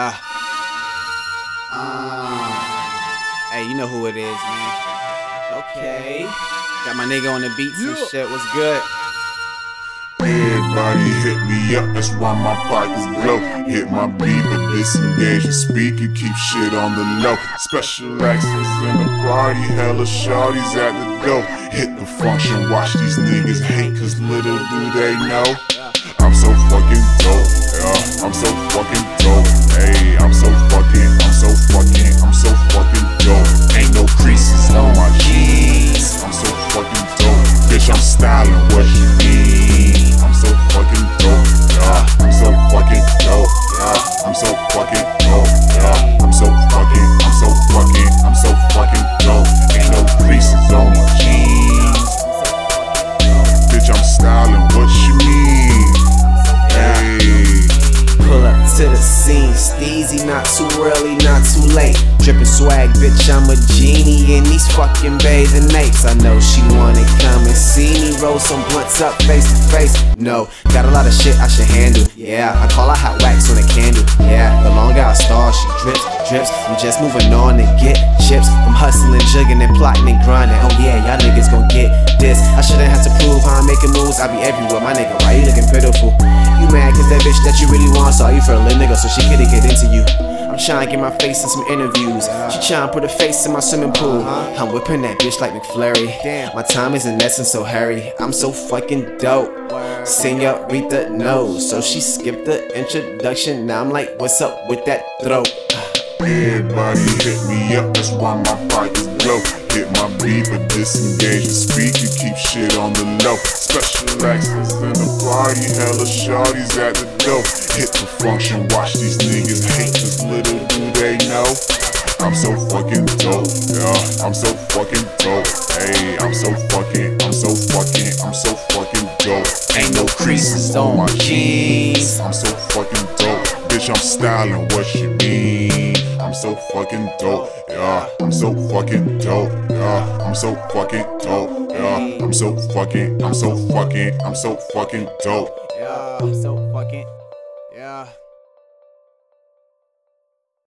Uh. Uh. Hey, you know who it is, man. Okay. Got my nigga on the beats yeah. and shit. What's good? Everybody hit me up, that's why my pockets blow. Hit my beat, but disengage and speak. You keep shit on the low. Special access in the party, hella shorties at the door. Hit the function, watch these niggas hate, cause little do they know. I'm so fucking dope, yeah. I'm so fucking steezy, not too early, not too late. Drippin' swag, bitch, I'm a genie in these fucking bathing apes. I know she wanna come and see me roll some blunts up face to face. No, got a lot of shit I should handle. Yeah, I call her hot wax on a candle. Yeah, the longer I stall, she drips, drips. I'm just moving on to get chips. I'm hustling, jugging, and plotting and grinding. Oh yeah, y'all niggas gon' get this. I shouldn't have to prove how I'm making moves. I be everywhere, my nigga. Why you looking pitiful? You mad cause that bitch that you really want saw you for a little nigga, so she couldn't get into you. I'm trying to get my face in some interviews. She trying to put her face in my swimming pool. Uh-huh. I'm whipping that bitch like McFlurry. My time is in essence so hurry. I'm so fucking dope. Senorita knows, so she skipped the introduction. Now I'm like, what's up with that throat? Everybody hit me up, that's why my pockets blow. Hit my but disengage the speaker, keep shit on the low. Special access in the party, hella shorties at the door. Hit the function, watch these niggas hate, cause little do they know. I'm so fucking dope, yeah, I'm so fucking dope. Hey, I'm so fucking, I'm so fucking, I'm so fucking dope. Ain't no creases on my jeans. I'm so fucking dope. Bitch, I'm styling, what you mean? So fucking dope, yeah. I'm so fucking dope, yeah. I'm so fucking dope, yeah. I'm so fucking, I'm so fucking, I'm so fucking dope. Yeah, I'm so fucking